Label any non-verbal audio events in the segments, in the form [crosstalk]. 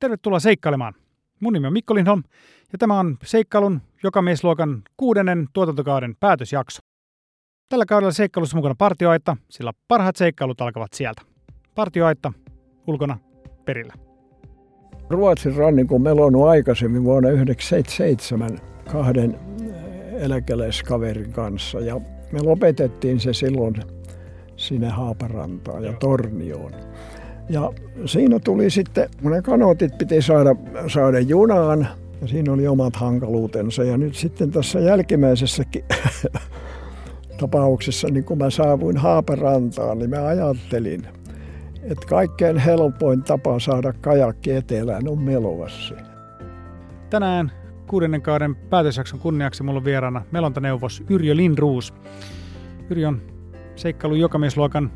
Tervetuloa seikkailemaan. Mun nimi on Mikko Lindholm ja tämä on seikkailun joka miesluokan kuudennen tuotantokauden päätösjakso. Tällä kaudella seikkailussa mukana partioaitta, sillä parhaat seikkailut alkavat sieltä. Partioaitta, ulkona, perillä. Ruotsin rannikon melonnut aikaisemmin vuonna 1977 kahden eläkeläiskaverin kanssa ja me lopetettiin se silloin sinne Haaparantaan ja Tornioon. Ja siinä tuli sitten, kun ne kanootit piti saada, saada junaan, ja siinä oli omat hankaluutensa. Ja nyt sitten tässä jälkimmäisessäkin [laughs] tapauksessa, niin kun mä saavuin Haaparantaan, niin mä ajattelin, että kaikkein helpoin tapa saada kajakki etelään on Melovassa. Tänään kuudennen kauden päätösjakson kunniaksi mulla on vieraana melontaneuvos Yrjö Lindruus. Yrjö on seikkailu jokamiesluokan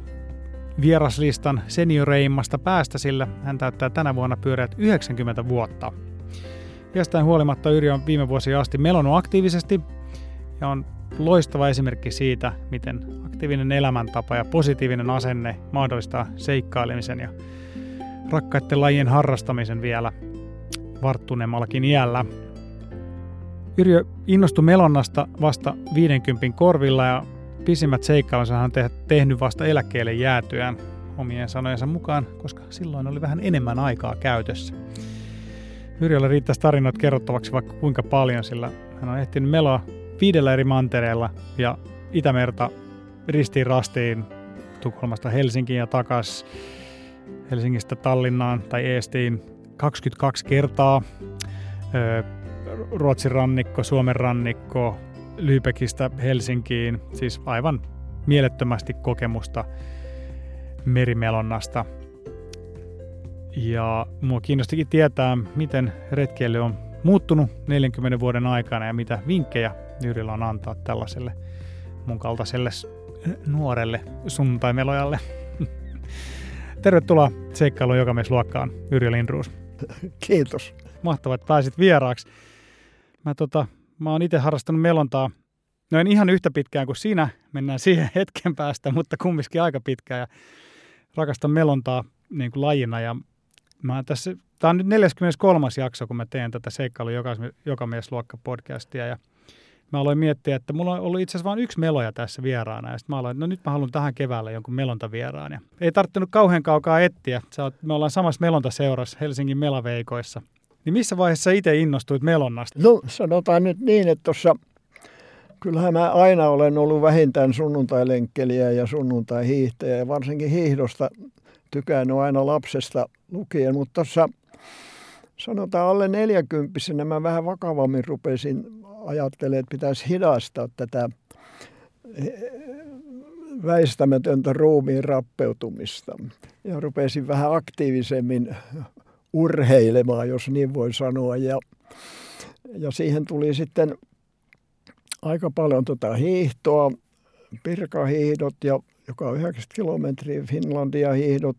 vieraslistan senioreimmasta päästä, sillä hän täyttää tänä vuonna pyöreät 90 vuotta. Jostain huolimatta Yrjö on viime vuosia asti melonut aktiivisesti ja on loistava esimerkki siitä, miten aktiivinen elämäntapa ja positiivinen asenne mahdollistaa seikkailemisen ja rakkaiden lajien harrastamisen vielä varttuneemmallakin iällä. Yrjö innostui melonnasta vasta 50 korvilla ja pisimmät seikkailunsa hän on tehnyt vasta eläkkeelle jäätyään omien sanojensa mukaan, koska silloin oli vähän enemmän aikaa käytössä. Yrjöllä riittäisi tarinat kerrottavaksi vaikka kuinka paljon, sillä hän on ehtinyt meloa viidellä eri mantereella ja Itämerta ristiin rastiin Tukholmasta Helsinkiin ja takas Helsingistä Tallinnaan tai Eestiin 22 kertaa. Ruotsin rannikko, Suomen rannikko, Lübeckistä Helsinkiin, siis aivan mielettömästi kokemusta merimelonnasta. Ja mua kiinnostikin tietää, miten retkeily on muuttunut 40 vuoden aikana ja mitä vinkkejä Jyrillä on antaa tällaiselle mun kaltaiselle nuorelle sunnuntaimelojalle. [laughs] Tervetuloa seikkailuun jokamiesluokkaan, Yrjö Lindruus. Kiitos. Mahtavaa, että pääsit vieraaksi. Mä, tota, mä oon itse harrastanut melontaa, no en ihan yhtä pitkään kuin sinä, mennään siihen [laughs] hetken päästä, mutta kumminkin aika pitkään ja rakastan melontaa niin kuin lajina ja mä tässä, tää on nyt 43. jakso, kun mä teen tätä seikkailu joka, joka luokka podcastia ja mä aloin miettiä, että mulla on ollut itse asiassa vain yksi meloja tässä vieraana. Ja sitten mä aloin, no nyt mä haluan tähän keväällä jonkun melonta-vieraan. Ja ei tarttunut kauhean kaukaa etsiä. Me ollaan samassa melontaseurassa Helsingin melaveikoissa. Niin missä vaiheessa itse innostuit melonnasta? No sanotaan nyt niin, että tuossa kyllähän mä aina olen ollut vähintään sunnuntailenkkeliä ja sunnuntai-hiihtäjä ja varsinkin hiihdosta tykännyt aina lapsesta lukien, mutta tuossa sanotaan alle neljäkymppisenä mä vähän vakavammin rupesin ajattelemaan, että pitäisi hidastaa tätä väistämätöntä ruumiin rappeutumista. Ja rupesin vähän aktiivisemmin urheilemaan, jos niin voi sanoa. Ja, ja siihen tuli sitten aika paljon tota hiihtoa, pirkahiihdot, ja, joka on 90 kilometriä, Finlandia hiihdot,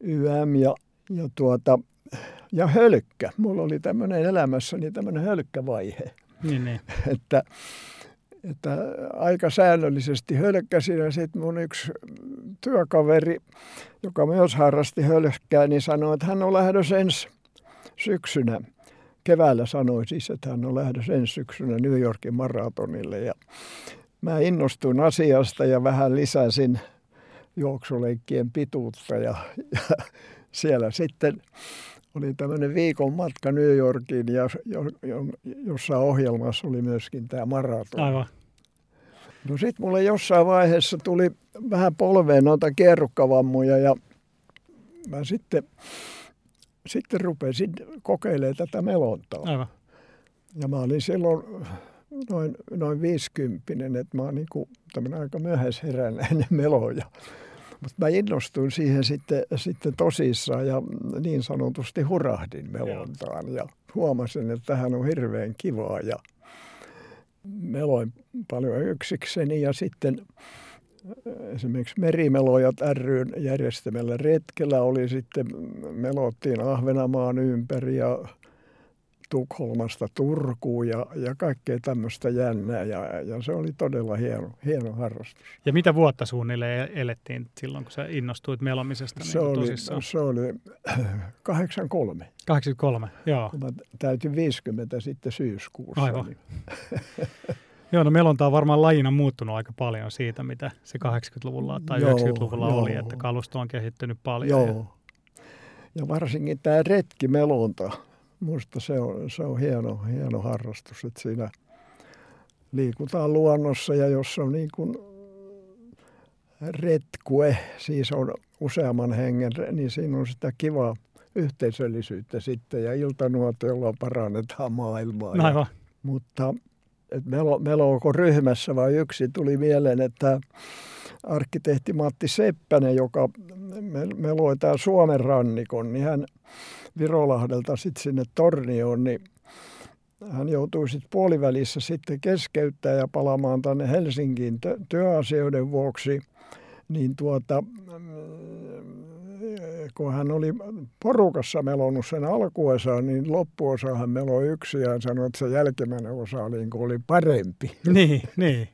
YM ja, ja, tuota, ja hölkkä. Mulla oli tämmöinen elämässäni tämmöinen hölkkävaihe. Niin, niin. [laughs] että, että aika säännöllisesti hölkkäsin ja sitten mun yksi työkaveri, joka myös harrasti hölkkää, niin sanoi, että hän on lähdössä ensi syksynä. Keväällä sanoi siis, että hän on lähdössä ensi syksynä New Yorkin maratonille ja mä innostuin asiasta ja vähän lisäsin juoksuleikkien pituutta ja, ja siellä sitten oli tämmöinen viikon matka New Yorkiin, ja, jo, jo, jossa ohjelmassa oli myöskin tämä maraton. Aivan. No sitten mulle jossain vaiheessa tuli vähän polveen noita kierrukkavammoja ja mä sitten, sitten rupesin kokeilemaan tätä melontaa. Aivan. Ja mä olin silloin noin, noin 50, että mä oon niin kuin aika myöhäisheräinen [laughs] meloja. Mutta mä innostuin siihen sitten, sitten tosissaan ja niin sanotusti hurahdin melontaan ja huomasin, että tähän on hirveän kivaa ja meloin paljon yksikseni ja sitten äh, esimerkiksi Merimelojat ryn järjestämällä retkellä oli sitten, melottiin Ahvenamaan ympäri ja Tukholmasta Turkuun ja, ja kaikkea tämmöistä jännää. Ja, ja se oli todella hieno, hieno harrastus. Ja mitä vuotta suunnilleen elettiin silloin, kun sä innostuit melomisesta? Se, niin oli, tosissaan? se oli [clears throat] 83. 83, joo. Mä täytin 50 sitten syyskuussa. Aivan. Niin. [laughs] Joo, no melonta on varmaan lajina muuttunut aika paljon siitä, mitä se 80-luvulla tai Joo, 90-luvulla joo. oli, että kalusto on kehittynyt paljon. Ja, Joo. Ja varsinkin tämä retkimelonta, musta se on, se on hieno, hieno harrastus, että siinä liikutaan luonnossa ja jos on niin kuin retkue, siis on useamman hengen, niin siinä on sitä kivaa yhteisöllisyyttä sitten ja iltanuotiolla parannetaan maailmaa. no Ja, aivan. mutta et melo, meloako ryhmässä vai yksi tuli mieleen, että arkkitehti Matti Seppänen, joka me- meloi tää Suomen rannikon, niin hän Virolahdelta sitten sinne Tornioon, niin hän joutui sitten puolivälissä sitten keskeyttää ja palaamaan tänne Helsinkiin työasioiden vuoksi, niin tuota, kun hän oli porukassa melonnut sen alkuosaan, niin loppuosa hän meloi yksi ja hän sanoi, että se jälkimmäinen osa oli, niin oli parempi. Niin, niin.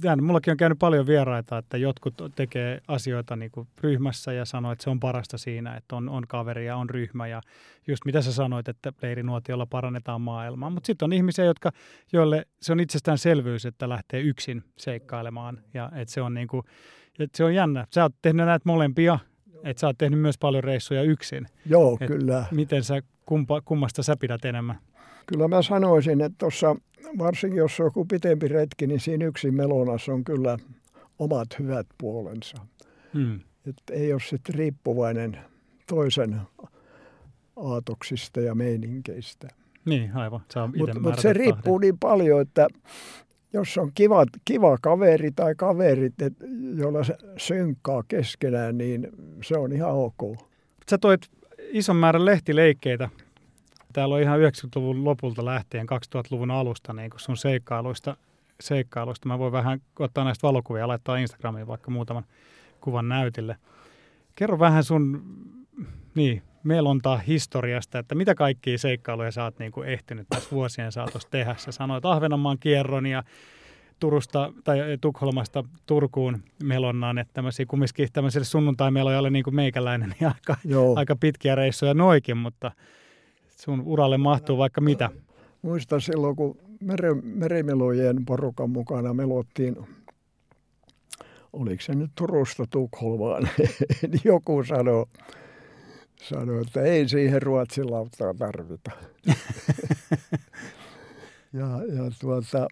Tämän, mullakin on käynyt paljon vieraita, että jotkut tekee asioita niin kuin ryhmässä ja sanoo, että se on parasta siinä, että on, on kaveri ja on ryhmä. Ja just mitä sä sanoit, että leirinuotiolla parannetaan maailmaa. Mutta sitten on ihmisiä, jotka, joille se on itsestäänselvyys, että lähtee yksin seikkailemaan. Ja että se on, niin kuin, että se on jännä. Sä oot tehnyt näitä molempia, että sä oot tehnyt myös paljon reissuja yksin. Joo, Et- kyllä. Miten sä, kumpa, kummasta sä pidät enemmän? Kyllä mä sanoisin, että tuossa, varsinkin jos on joku pitempi retki, niin siinä yksin melonassa on kyllä omat hyvät puolensa. Hmm. Että ei ole sitten riippuvainen toisen aatoksista ja meininkeistä. Niin, aivan. Mutta mut se riippuu niin paljon, että jos on kiva, kiva kaveri tai kaverit, et, joilla se synkkaa keskenään, niin se on ihan ok. Sä toit ison määrän lehtileikkeitä. Täällä on ihan 90-luvun lopulta lähtien 2000-luvun alusta niin kun sun seikkailuista, seikkailuista. Mä voin vähän ottaa näistä valokuvia ja laittaa Instagramiin vaikka muutaman kuvan näytille. Kerro vähän sun niin, melontaa historiasta, että mitä kaikkia seikkailuja sä oot niin kuin ehtinyt tässä vuosien saatossa tehdä. Sä sanoit Ahvenanmaan kierron ja Turusta tai Tukholmasta Turkuun melonnaan, että tämmöisiä kumminkin tämmöisille sunnuntaimelojalle niin kuin meikäläinen, niin aika, Joo. aika pitkiä reissuja noikin, mutta sun uralle mahtuu vaikka mitä. Muistan silloin, kun mere, merimelojen porukan mukana melottiin, oliko se nyt Turusta Tukholmaan, [laughs] niin joku sanoi, sanoi, että ei siihen Ruotsin lauttaa tarvita. [laughs] ja, ja tuota,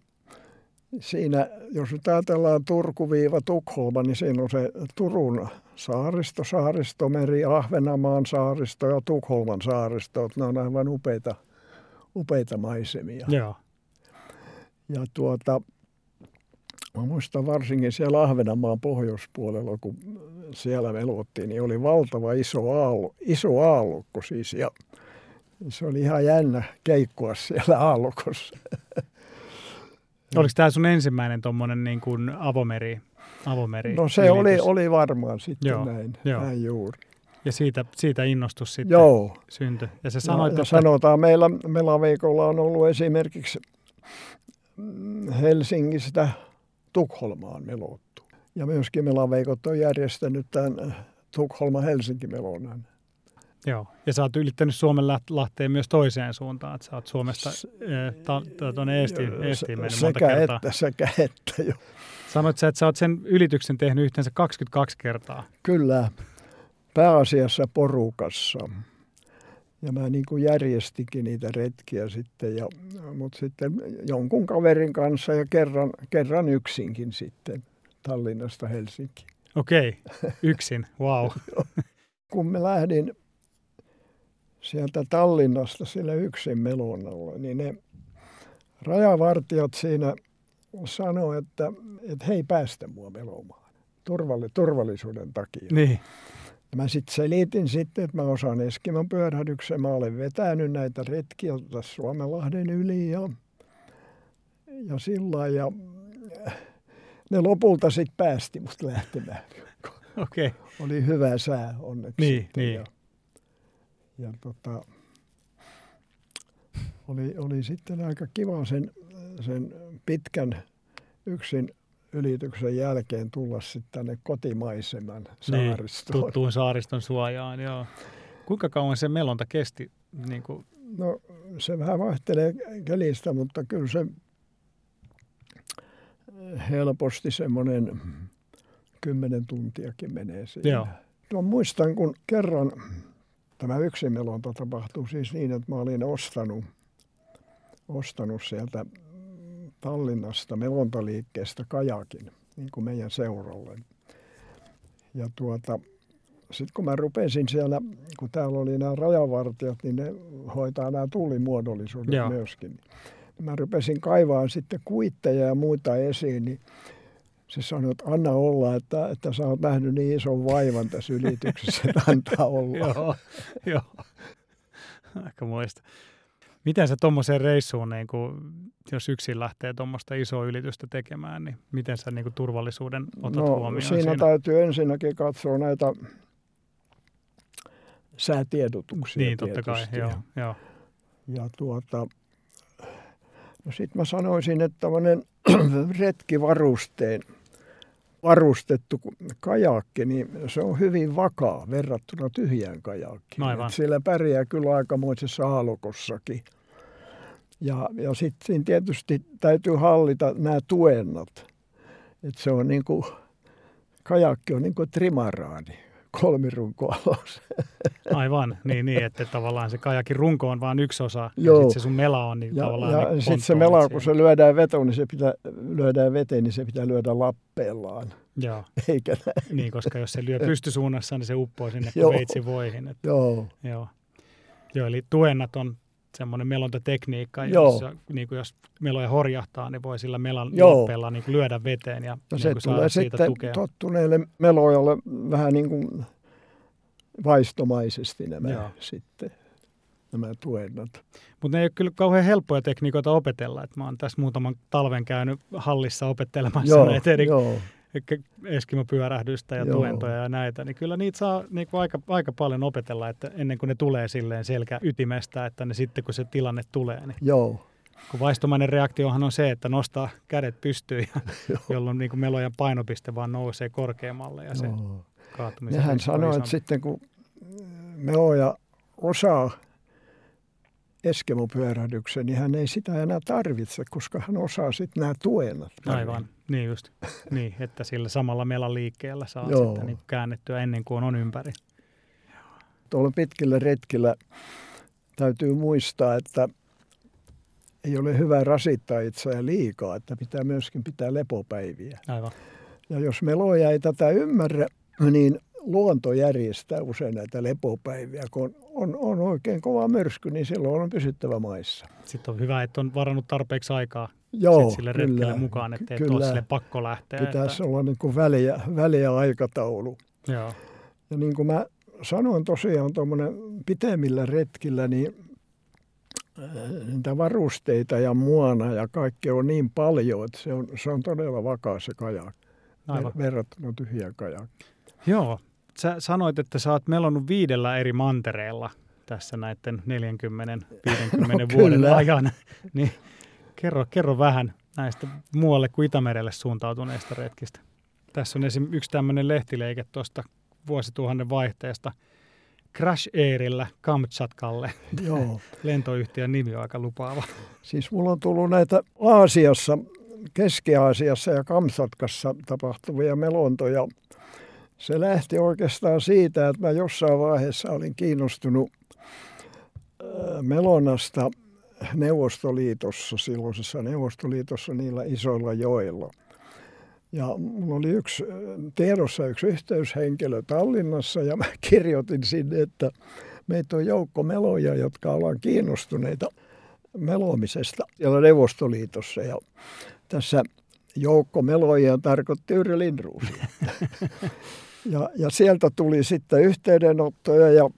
siinä, jos nyt ajatellaan Turku-Tukholma, niin siinä on se Turun saaristo, saaristomeri, Ahvenanmaan saaristo ja Tukholman saaristo. Ne on aivan upeita, upeita maisemia. Joo. Ja tuota, mä muistan varsinkin siellä Ahvenanmaan pohjoispuolella, kun siellä melottiin, niin oli valtava iso, aallo, iso aallokko siis. Ja se oli ihan jännä keikkua siellä aallokossa. Oliko tämä sun ensimmäinen tuommoinen niin kuin avomeri, avomeri No se oli, oli varmaan sitten Joo, näin, joo. näin juuri. Ja siitä, siitä innostus sitten Joo. syntyi. Ja se sanoit, ja että... sanotaan, meillä Melaveikolla on ollut esimerkiksi Helsingistä Tukholmaan melottu. Ja myöskin Melaveikot on järjestänyt tämän Tukholma-Helsinki-melonan. Joo. Ja sä oot ylittänyt Suomen läht- lahteen myös toiseen suuntaan, että sä oot Suomesta S- tuonne Eestiin, Eestiin mennyt monta sekä kertaa. että, sekä että, jo. Sanoit sä, että sä oot sen ylityksen tehnyt yhteensä 22 kertaa. Kyllä, pääasiassa porukassa. Ja mä niin kuin järjestikin niitä retkiä sitten, ja, mutta sitten jonkun kaverin kanssa ja kerran, kerran yksinkin sitten Tallinnasta Helsinkiin. Okei, yksin, wow. [laughs] kun mä lähdin sieltä Tallinnasta sillä yksin melonalla, niin ne rajavartijat siinä sanoi, että, että he ei päästä mua melomaan turvalli, turvallisuuden takia. Niin, Ja Mä sitten selitin sitten, että mä osaan Eskimon pyörähdyksen. Mä olen vetänyt näitä retkiä tässä Suomenlahden yli ja, ja sillä ja ne lopulta sitten päästi mut lähtemään. okei. Oli hyvä sää onneksi. Niin, sitten niin. Ja, ja tota, oli, oli sitten aika kiva sen, sen pitkän yksin ylityksen jälkeen tulla sitten tänne kotimaiseman niin, saaristoon. Niin, tuttuun saariston suojaan, joo. Kuinka kauan se melonta kesti? Niin kuin... No se vähän vaihtelee kelistä, mutta kyllä se helposti semmoinen kymmenen tuntiakin menee siinä. Joo. No, muistan, kun kerran tämä yksimelonta tapahtui siis niin, että mä olin ostanut, ostanut sieltä Tallinnasta melontaliikkeestä kajakin, niin kuin meidän seuralle. Ja tuota, sitten kun mä rupesin siellä, kun täällä oli nämä rajavartijat, niin ne hoitaa nämä tullimuodollisuudet Joo. myöskin. Mä rupesin kaivaa sitten kuitteja ja muita esiin, niin se sanoi, että anna olla, että, että sä oot nähnyt niin ison vaivan tässä ylityksessä, että antaa olla. [laughs] joo, joo. Aika muista. Miten sä tuommoiseen reissuun, niin kun, jos yksin lähtee tuommoista isoa ylitystä tekemään, niin miten sä niin kun, turvallisuuden otat no, huomioon siinä? siinä täytyy ensinnäkin katsoa näitä säätiedotuksia. Niin, totta kai, joo, joo. Ja tuota, no sitten mä sanoisin, että tämmöinen [clears throat] retkivarusteen varustettu kajakki, niin se on hyvin vakaa verrattuna tyhjään kajakkiin. Sillä pärjää kyllä aikamoisessa aalokossakin. Ja, ja sitten tietysti täytyy hallita nämä tuennot. Et se on niin kuin, kajakki on niin kuin trimaraani kolmirunkoalus. [laughs] Aivan, niin, niin, että tavallaan se kajakin runko on vain yksi osa Joo. ja sitten se sun mela on niin ja, tavallaan Ja niin sitten se mela, kun se lyödään vetoon, niin se pitää, lyödään veteen, niin se pitää lyödä lappeellaan. Joo. Eikä näin. Niin, koska jos se lyö [laughs] pystysuunnassa, niin se uppoo sinne veitsi voihin. Että, Joo. Joo. Joo, eli tuennat on semmoinen melontatekniikka, jossa niin kuin jos meloja horjahtaa, niin voi sillä melan Joo. lappeella niin lyödä veteen ja no niin se kuin tulee siitä sitten tukea. tottuneille melojalle vähän niin kuin vaistomaisesti nämä Joo. sitten nämä tuennot. Mutta ne ei ole kyllä kauhean helppoja tekniikoita opetella. Et mä oon tässä muutaman talven käynyt hallissa opettelemassa joo, näitä eri joo. Eskimopyörähdystä ja joo. tuentoja ja näitä, niin kyllä niitä saa niin kuin aika, aika paljon opetella, että ennen kuin ne tulee silleen selkä ytimestä, että ne sitten kun se tilanne tulee, niin Joo. Kun vaistomainen reaktiohan on se, että nostaa kädet pystyyn, ja, [laughs] jolloin niin kuin melojan painopiste vaan nousee korkeammalle ja se Joo kaatumisen Nehän sanoo, että sitten kun meloja osaa eskemopyörähdyksen, niin hän ei sitä enää tarvitse, koska hän osaa sitten nämä tuennat. Aivan, niin just. [laughs] Niin, että sillä samalla melan liikkeellä saa Joo. sitten niin käännettyä ennen kuin on ympäri. Tuolla pitkillä retkillä täytyy muistaa, että ei ole hyvä rasittaa itseään liikaa, että pitää myöskin pitää lepopäiviä. Aivan. Ja jos meloja ei tätä ymmärrä, niin luonto järjestää usein näitä lepopäiviä. Kun on, on oikein kova myrsky, niin silloin on pysyttävä maissa. Sitten on hyvä, että on varannut tarpeeksi aikaa Joo, sille retkelle mukaan, että ei ole sille pakko lähteä. Pitäisi että... olla niin kuin väliä, väliä aikataulu. Joo. Ja niin kuin mä sanoin tosiaan tuommoinen pitemmillä retkillä, niin äh, niitä varusteita ja muona ja kaikkea on niin paljon, että se on, se on todella vakaa se kajak. Aivan. verrattuna tyhjään kajakkiin. Joo. Sä sanoit, että sä oot melonnut viidellä eri mantereella tässä näiden 40-50 [laughs] no, vuoden kyllä. ajan. [laughs] niin kerro, kerro vähän näistä muualle kuin Itämerelle suuntautuneista retkistä. Tässä on esim. yksi tämmöinen lehtileike tuosta vuosituhannen vaihteesta. Crash Airillä Kamchatkalle. Joo. [laughs] Lentoyhtiön nimi on aika lupaava. Siis mulla on tullut näitä Aasiassa, Keski-Aasiassa ja Kamsatkassa tapahtuvia melontoja se lähti oikeastaan siitä, että mä jossain vaiheessa olin kiinnostunut melonasta Neuvostoliitossa, silloisessa Neuvostoliitossa niillä isoilla joilla. Ja mulla oli yksi, tiedossa yksi yhteyshenkilö Tallinnassa ja mä kirjoitin sinne, että meitä on joukko meloja, jotka ollaan kiinnostuneita melomisesta siellä Neuvostoliitossa. Ja tässä joukko meloja tarkoitti Yrjö Lindruusia. [laughs] Ja, ja sieltä tuli sitten yhteydenottoja ja,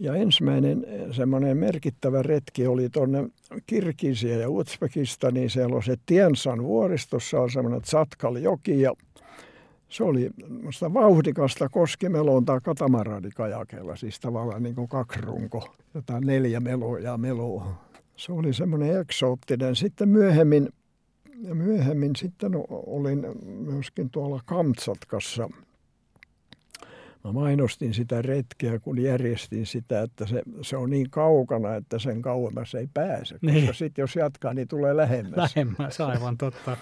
ja ensimmäinen semmoinen merkittävä retki oli tuonne Kirgisia ja Uzbekistaniin. Siellä on se Tiensan vuoristossa on semmoinen Tsatkal-joki ja se oli musta vauhdikasta koskimelontaa katamaraadikajakeella, siis tavallaan niin kuin kaksi runko, jotain neljä meloa ja meloa. Se oli semmoinen eksoottinen. Sitten myöhemmin, myöhemmin sitten olin myöskin tuolla Kamtsatkassa. Mä mainostin sitä retkeä, kun järjestin sitä, että se, se on niin kaukana, että sen kauemmas ei pääse. Koska niin. sitten jos jatkaa, niin tulee lähemmäs. Lähemmäs, aivan totta.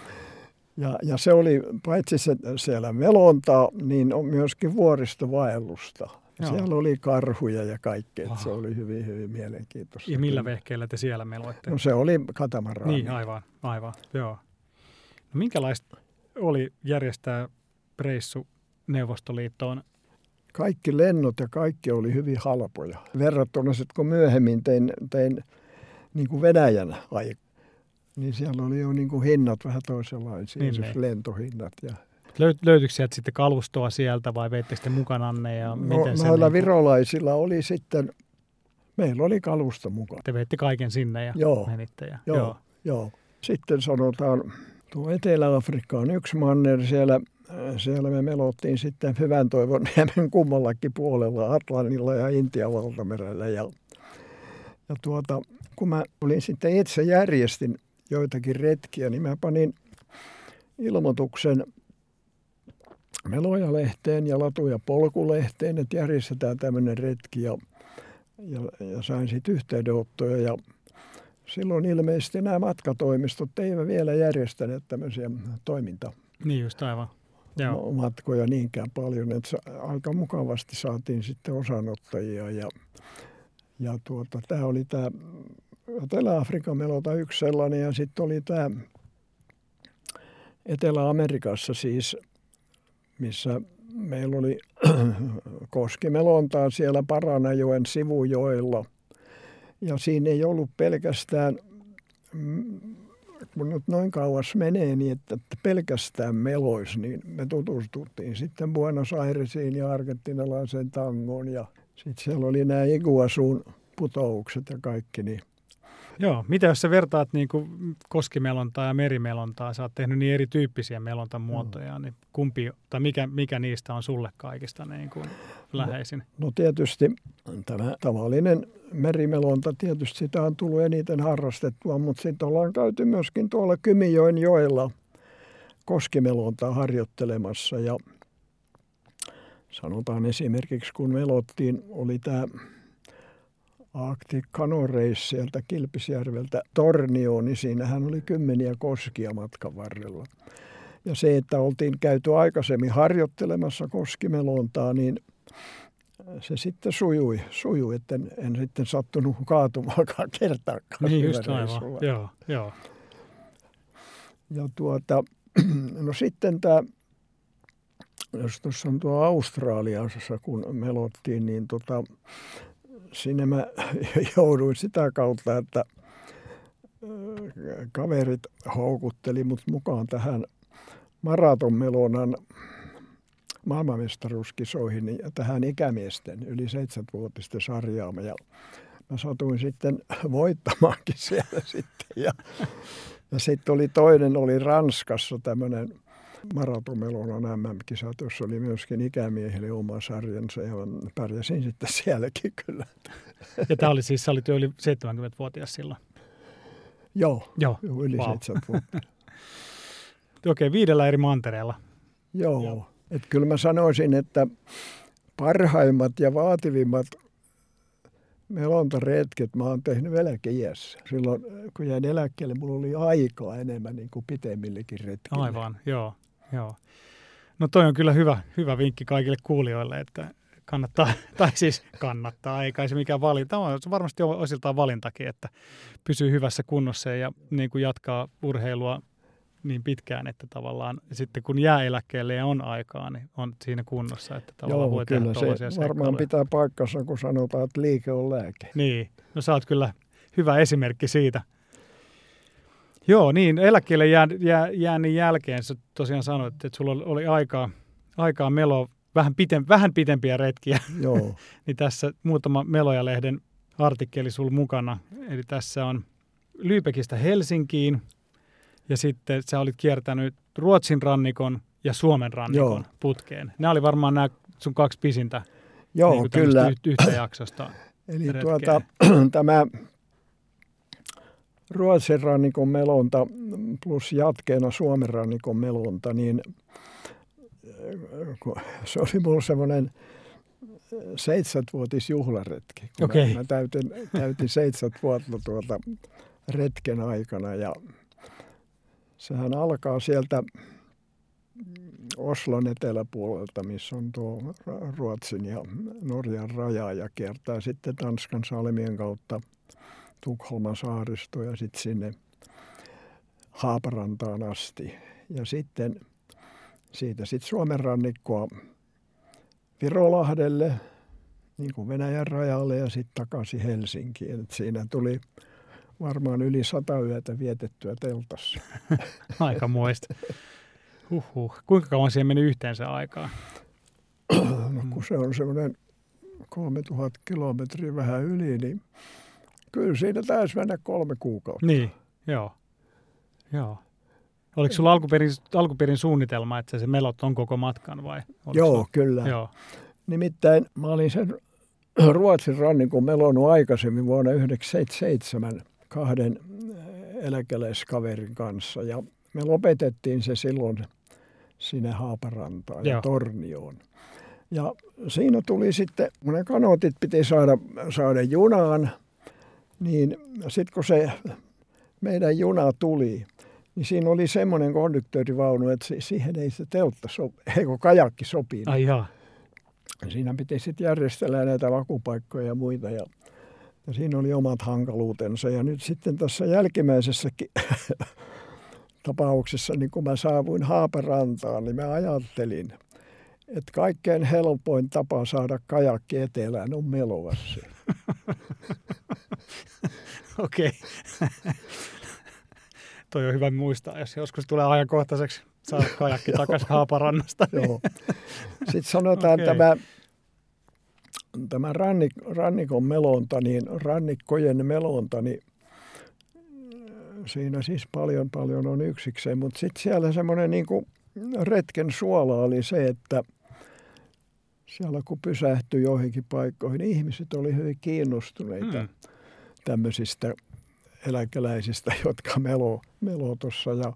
Ja, ja se oli paitsi se, siellä melontaa, niin on myöskin vuoristovaellusta. Joo. Siellä oli karhuja ja kaikkea. Se oli hyvin, hyvin mielenkiintoista. Ja millä vehkeillä te siellä meloitte? No se oli katamaraani. Niin, aivan, aivan, joo. No, minkälaista oli järjestää reissu Neuvostoliittoon? Kaikki lennot ja kaikki oli hyvin halpoja. Verrattuna sitten kun myöhemmin tein, tein niin kuin Venäjän aikaa niin siellä oli jo niin kuin hinnat vähän toisenlaisia, niin siis lentohinnat. Ja... Löytyykö sieltä sitten kalustoa sieltä vai veitte sitten mukananne? Ja no, miten noilla niin kuin... virolaisilla oli sitten, meillä oli kalusto mukaan. Te veitte kaiken sinne ja joo, menitte. Ja... Joo, joo. joo. Sitten sanotaan, tuo Etelä-Afrikka on yksi manner, siellä, siellä me melottiin sitten Hyvän toivon niemen kummallakin puolella, Atlantilla ja Intian valtamerellä. Ja, ja tuota, kun mä olin sitten itse järjestin joitakin retkiä, niin mä panin ilmoituksen Meloja-lehteen ja Latu- ja Polkulehteen, että järjestetään tämmöinen retki ja, ja, ja sain sitten yhteydenottoja ja silloin ilmeisesti nämä matkatoimistot eivät vielä järjestäneet tämmöisiä toiminta. Niin just aivan. Joo. matkoja niinkään paljon, että aika mukavasti saatiin sitten osanottajia ja, ja tuota, tämä oli tämä Etelä-Afrikan melota yksi sellainen ja sitten oli tämä Etelä-Amerikassa siis, missä meillä oli [clears throat] koskimelontaa siellä Paranajoen sivujoilla. Ja siinä ei ollut pelkästään, kun nyt noin kauas menee, niin että pelkästään melois, niin me tutustuttiin sitten Buenos Airesiin ja argentinalaisen tangoon. Ja sitten siellä oli nämä Iguasuun putoukset ja kaikki, niin Joo, mitä jos sä vertaat niin kuin koskimelontaa ja merimelontaa, sä oot tehnyt niin erityyppisiä melontamuotoja, mm. niin kumpi, tai mikä, mikä niistä on sulle kaikista niin kuin läheisin? No, no tietysti tämä tavallinen merimelonta, tietysti sitä on tullut eniten harrastettua, mutta sitten ollaan käyty myöskin tuolla Kymijoen joella koskimelontaa harjoittelemassa ja sanotaan esimerkiksi kun melottiin, oli tämä Arctic Canoe sieltä Kilpisjärveltä Tornioon, niin siinähän oli kymmeniä koskia matkan varrella. Ja se, että oltiin käyty aikaisemmin harjoittelemassa koskimelontaa, niin se sitten sujui, sujui että en, en sitten sattunut kaatumaakaan kertaakaan. Niin just aivan, joo, joo. Ja tuota, [clears throat] no sitten tämä, jos tuossa on tuo Australiassa, kun melottiin, niin tota, sinne mä [laughs] jouduin sitä kautta, että kaverit houkutteli mut mukaan tähän maratonmelonan maailmanmestaruuskisoihin ja tähän ikämiesten yli 7-vuotisten sarjaamme. Ja mä satuin sitten [laughs] voittamaankin siellä [laughs] sitten. Ja, ja sitten oli toinen, oli Ranskassa tämmöinen Maratomelonan MM-kisat, jossa oli myöskin ikämiehille oma sarjansa ja pärjäsin sitten [laughs] sielläkin kyllä. Ja tämä oli siis, sä olit jo yli 70-vuotias silloin? Joo, Joo. yli wow. 70 [laughs] Okei, viidellä eri mantereella. Joo, Joo. Et kyllä mä sanoisin, että parhaimmat ja vaativimmat melontaretket mä oon tehnyt eläkeiässä. Silloin kun jäin eläkkeelle, mulla oli aikaa enemmän niin kuin pitemmillekin retkille. Aivan, joo. Joo. No toi on kyllä hyvä, hyvä vinkki kaikille kuulijoille, että kannattaa, [laughs] tai siis kannattaa, ei kai se mikään valinta, on se varmasti osiltaan valintakin, että pysyy hyvässä kunnossa ja niin kuin jatkaa urheilua niin pitkään, että tavallaan sitten kun jää eläkkeelle ja on aikaa, niin on siinä kunnossa, että tavallaan Joo, voi kyllä tehdä se varmaan pitää paikkansa, kun sanotaan, että liike on lääke. Niin, no sä oot kyllä hyvä esimerkki siitä. Joo, niin eläkkeelle jää, jää, jäännin jälkeen sä tosiaan sanoit, että sulla oli aikaa, aikaa melo vähän, pitem, vähän pitempiä retkiä. Joo. [laughs] niin tässä muutama Meloja-lehden artikkeli sulla mukana. Eli tässä on Lyypekistä Helsinkiin ja sitten sä olit kiertänyt Ruotsin rannikon ja Suomen rannikon Joo. putkeen. Nämä oli varmaan nämä sun kaksi pisintä Joo, niin kyllä. yhtä jaksosta. [clears throat] Eli tuota, [clears throat] tämä Ruotsin rannikon melonta plus jatkeena Suomen rannikon melonta, niin [laughs] se oli mulla semmoinen seitsemänvuotis juhlaretki. Kun okay. mä, mä täytin, täytin seitsemän vuotta tuota retken aikana ja sehän alkaa sieltä Oslon eteläpuolelta, missä on tuo Ruotsin ja Norjan raja ja kiertää sitten Tanskan salmien kautta Tukholman saaristo ja sitten sinne Haaparantaan asti. Ja sitten siitä sitten Suomen rannikkoa Virolahdelle, niin kuin Venäjän rajalle ja sitten takaisin Helsinkiin. Et siinä tuli varmaan yli sata yötä vietettyä teltassa. [laughs] Aika muista. Huhhuh. Kuinka kauan siihen meni yhteensä aikaa? [clears throat] No kun se on semmoinen 3000 kilometriä vähän yli, niin kyllä siinä taisi mennä kolme kuukautta. Niin, joo. joo. Oliko sulla alkuperin, alkuperin suunnitelma, että se melot on koko matkan vai? Joo, sulla? kyllä. Joo. Nimittäin mä olin sen [clears throat] Ruotsin rannikon melonut aikaisemmin vuonna 1977 kahden eläkeläiskaverin kanssa ja me lopetettiin se silloin sinne Haaparantaan ja Tornioon. Ja siinä tuli sitten, kun ne kanootit piti saada, saada junaan, niin sitten kun se meidän juna tuli, niin siinä oli semmoinen konduktöörivaunu, että siihen ei se teltta, so, ei kun kajakki sopii. Ai jaa. Siinä piti sitten järjestellä näitä vakupaikkoja ja muita ja, ja siinä oli omat hankaluutensa. Ja nyt sitten tässä jälkimmäisessäkin [laughs] tapauksessa, niin kun mä saavuin Haaparantaan, niin mä ajattelin, että kaikkein helpoin tapa saada kajakki etelään on Melovassa. [laughs] [laughs] Okei. Toi on hyvä muistaa, jos joskus tulee ajankohtaiseksi saada [laughs] kajakki takaisin Haaparannasta. [laughs] Joo. Sitten sanotaan okay. tämä, tämä rannik, rannikon melonta, niin rannikkojen melonta, niin siinä siis paljon paljon on yksikseen, mutta sitten siellä semmoinen niin retken suola oli se, että siellä kun pysähtyi joihinkin paikkoihin, niin ihmiset oli hyvin kiinnostuneita mm. Tämmöisistä eläkeläisistä, [laughs] jotka melo, melo tuossa ja,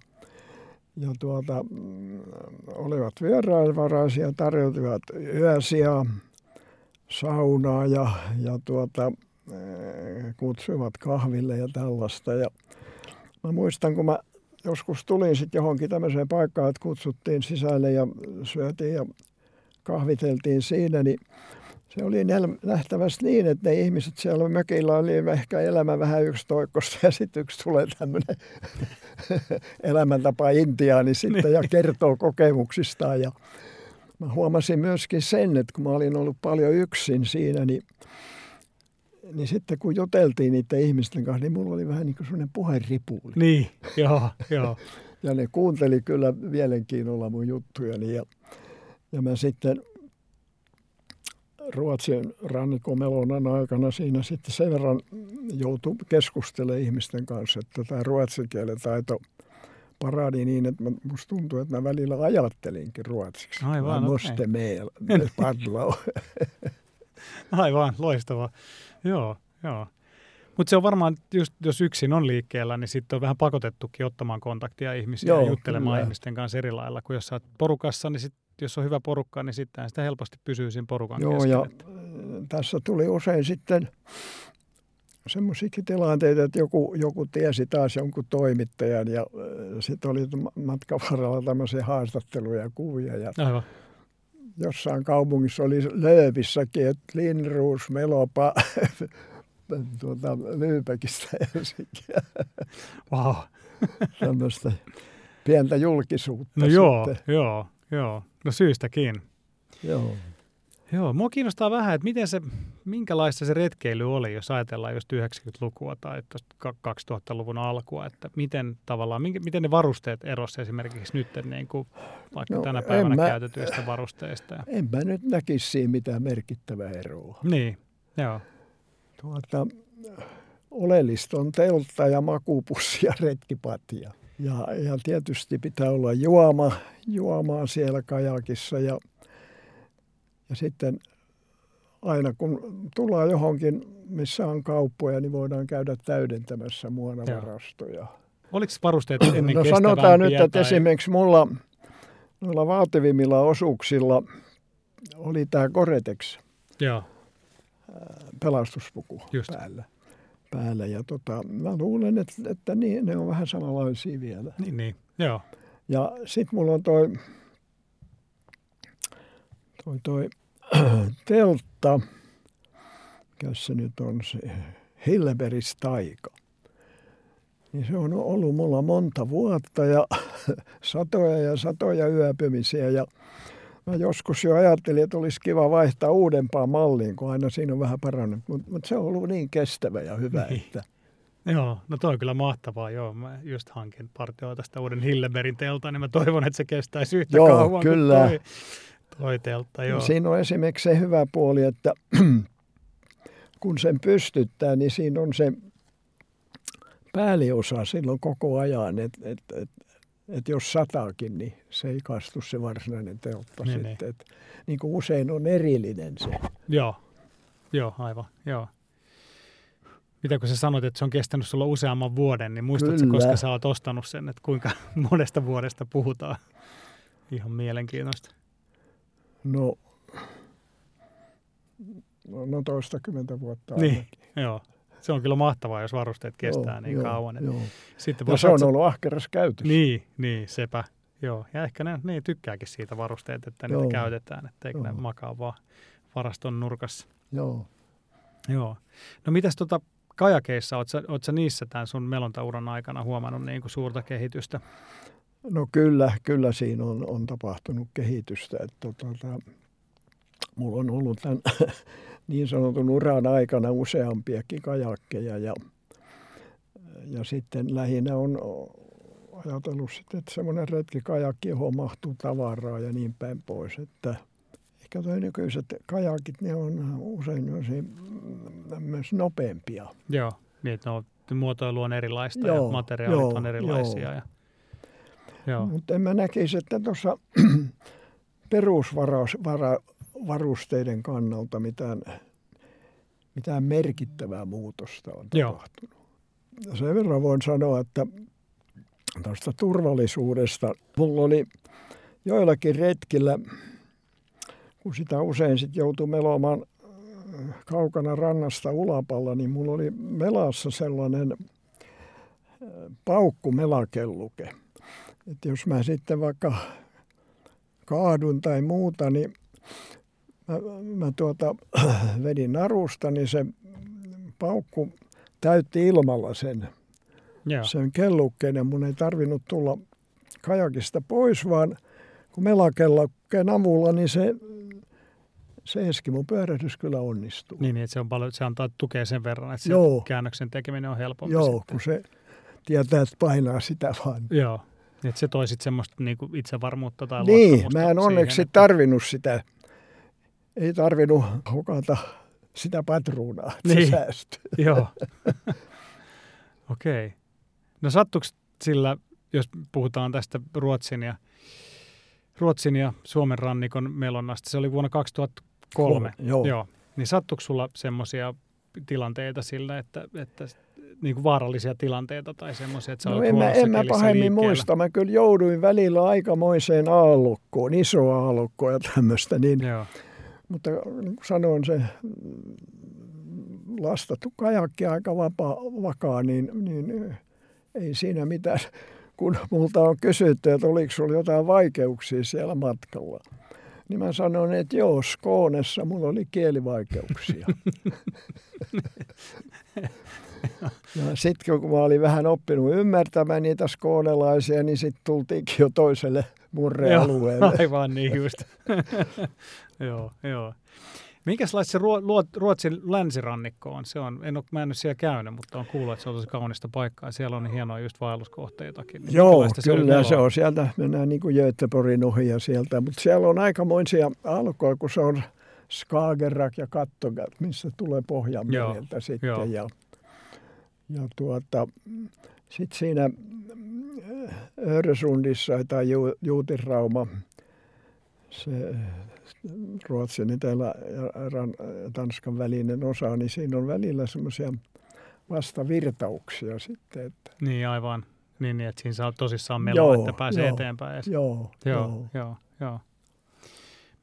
ja tuota, mm, olivat vieraanvaraisia, tarjotivat yösiä, saunaa ja, ja tuota, kutsuivat kahville ja tällaista. Ja Mä muistan, kun mä joskus tulin sitten johonkin tämmöiseen paikkaan, että kutsuttiin sisälle ja syötiin ja kahviteltiin siinä, niin se oli nähtävästi niin, että ne ihmiset siellä mökillä oli ehkä elämä vähän yksitoikkoista ja sitten yksi tulee tämmöinen [laughs] elämäntapa intiaani sitten ja niin. kertoo kokemuksistaan. Ja mä huomasin myöskin sen, että kun mä olin ollut paljon yksin siinä, niin niin sitten kun juteltiin niiden ihmisten kanssa, niin mulla oli vähän niin kuin sellainen puheripuuli. Niin, joo, joo. [laughs] ja ne kuunteli kyllä mielenkiinnolla mun juttujani. Ja, ja mä sitten Ruotsin rannikomelonan aikana siinä sitten sen verran joutui keskustelemaan ihmisten kanssa, että tämä ruotsin kielen taito parani niin, että musta tuntuu, että mä välillä ajattelinkin ruotsiksi. Aivan, okei. Okay. Meel, Aivan, loistavaa. Joo, joo. Mutta se on varmaan, just jos yksin on liikkeellä, niin sitten on vähän pakotettukin ottamaan kontaktia ihmisiä Joo, ja juttelemaan kyllä. ihmisten kanssa eri lailla. Kun jos sä oot porukassa, niin sit, jos on hyvä porukka, niin sitten sitä helposti pysyy siinä porukan Joo, kesken. ja tässä tuli usein sitten semmoisiakin tilanteita, että joku, joku tiesi taas jonkun toimittajan ja sitten oli matkan varrella tämmöisiä haastatteluja ja kuvia. Ja Aivan jossain kaupungissa oli Lööpissäkin, että Linruus, Melopa, [laughs] tuota, Lyypäkistä Helsinkiä. Wow. Tämmöistä pientä julkisuutta. No joo, joo, joo. No syystäkin. Joo. Joo, mua kiinnostaa vähän, että miten se, minkälaista se retkeily oli, jos ajatellaan just 90-lukua tai 2000-luvun alkua, että miten tavallaan, miten ne varusteet erosivat esimerkiksi nyt niin kuin vaikka no, tänä päivänä mä, käytetyistä varusteista. En mä nyt näkisi siinä mitään merkittävää eroa. Niin, joo. Tuota, oleellista on teltta ja makupussi ja retkipatja. Ja, ja tietysti pitää olla juoma, juomaa siellä kajakissa ja, ja sitten aina kun tullaan johonkin, missä on kauppoja, niin voidaan käydä täydentämässä muonavarastoja. Oliko varusteet ennen No sanotaan nyt, että tai... esimerkiksi mulla noilla vaativimmilla osuuksilla oli tämä Goretex Joo. pelastuspuku Just. päällä. Päällä. Ja tota, mä luulen, että, että niin, ne on vähän samanlaisia vielä. Niin, niin. Joo. Ja sitten mulla on toi, toi, toi [clears throat] teltta, mikä se nyt on se, Hilleberis taika. Niin se on ollut mulla monta vuotta ja [laughs] satoja ja satoja yöpymisiä ja mä joskus jo ajattelin, että olisi kiva vaihtaa uudempaan malliin, kun aina siinä on vähän parannut. Mutta mut se on ollut niin kestävä ja hyvä, niin. että... Joo, no toi on kyllä mahtavaa. Joo, mä just hankin partioita tästä uuden Hilleberin telta, niin mä toivon, että se kestäisi yhtä joo, kauan kyllä. kuin toi, toi teltta. Joo. Siinä on esimerkiksi se hyvä puoli, että [clears throat] kun sen pystyttää, niin siinä on se pääliosa silloin koko ajan, että et, et, et jos sataakin, niin se ei kastu se varsinainen teltta niin, sitten. Niin. Et, niin kuin usein on erillinen se. Joo, joo aivan, joo. Mitä kun sä sanoit, että se on kestänyt sulla useamman vuoden, niin muistatko, koska sä oot ostanut sen, että kuinka [laughs] monesta vuodesta puhutaan? Ihan mielenkiintoista. No, no, no toistakymmentä vuotta Niin, ainakin. joo. Se on kyllä mahtavaa, jos varusteet kestää joo, niin joo, kauan. Joo. Sitten ja se on ollut ahkeras käytössä. Niin, niin, sepä. Joo, ja ehkä ne niin tykkääkin siitä varusteet, että niitä joo. käytetään, etteikö joo. ne makaa vaan varaston nurkassa. Joo. Joo. No mitäs tota kajakeissa, oot sä, oot sä niissä tämän sun melontauran aikana huomannut niin kuin suurta kehitystä? No kyllä, kyllä siinä on, on tapahtunut kehitystä. Että tota, mulla on ollut tämän [laughs] niin sanotun uran aikana useampiakin kajakkeja ja, ja sitten lähinnä on ajatellut sitten, että semmoinen retkikajakki, johon mahtuu tavaraa ja niin päin pois, että ehkä toi nykyiset kajakit, ne on usein myös nopeampia. Joo, niin että no, muotoilu on erilaista joo, ja materiaalit joo, on erilaisia. Joo. Ja, joo. Mutta en mä näkisi, että tuossa [clears throat] perusvarusteiden kannalta mitään, mitään merkittävää muutosta on tapahtunut. Joo. Sen verran voin sanoa, että tuosta turvallisuudesta. Mulla oli joillakin retkillä, kun sitä usein sitten joutui melomaan äh, kaukana rannasta ulapalla, niin mulla oli melassa sellainen äh, paukkumelakelluke. Että jos mä sitten vaikka kaadun tai muuta, niin mä, mä tuota, [clears throat] vedin narusta, niin se paukku täytti ilmalla sen Joo. sen kellukkeen ja mun ei tarvinnut tulla kajakista pois, vaan kun melakellakkeen avulla, niin se, se Eskimo pyörähdys kyllä onnistuu. Niin, niin että se, on paljon, se antaa tukea sen verran, että Joo. se käännöksen tekeminen on helpompi. Joo, sitten. kun se tietää, että painaa sitä vaan. Joo, että se toi sitten semmoista niinku itsevarmuutta tai Niin, mä en onneksi siihen, että... tarvinnut sitä. Ei tarvinnut hukata sitä patruunaa, että niin. se [laughs] Joo. Okei. Okay. No sattuiko sillä, jos puhutaan tästä Ruotsin ja, Ruotsin ja Suomen rannikon melonnasta, se oli vuonna 2003. Kolme, joo. joo. Niin sattuiko sulla semmoisia tilanteita sillä, että, että niin kuin vaarallisia tilanteita tai semmoisia, että sä no en mä, en mä pahemmin liikkeellä. muista. Mä kyllä jouduin välillä aikamoiseen aallokkoon, iso aallokko ja tämmöistä. Niin, Joo. Mutta niin kuin sanoin, se lastattu kajakki aika vapaa, vakaa, niin, niin ei siinä mitään. Kun multa on kysytty, että oliko sinulla jotain vaikeuksia siellä matkalla, niin mä sanoin, että joo, Skoonessa mulla oli kielivaikeuksia. [laughs] [laughs] ja sitten kun mä olin vähän oppinut ymmärtämään niitä skoonelaisia, niin sitten tultiinkin jo toiselle murrealueelle. Joo, [laughs] aivan niin just. [laughs] joo, joo. Minkälaista se Ruotsin länsirannikko on? Se on en ole, mä en ole siellä käynyt, mutta on kuullut, että se on tosi kaunista paikkaa. Siellä on hienoja just vaelluskohteitakin. Niin Joo, kyllä se, se on. Sieltä mennään niin kuin Göteborgin ohi ja sieltä. Mutta siellä on aikamoisia alkoja, kun se on Skagerrak ja Kattogat, missä tulee Pohjanmereltä sitten. Joo. Ja, ja tuota, sitten siinä Öresundissa tai Ju, Juutinrauma, se Ruotsin etelä- ja Tanskan välinen osa, niin siinä on välillä semmoisia vastavirtauksia sitten. Että. Niin aivan. Niin, niin, että siinä saa tosissaan meloa, että pääsee joo, eteenpäin. Edes. Joo, joo, joo. joo, joo.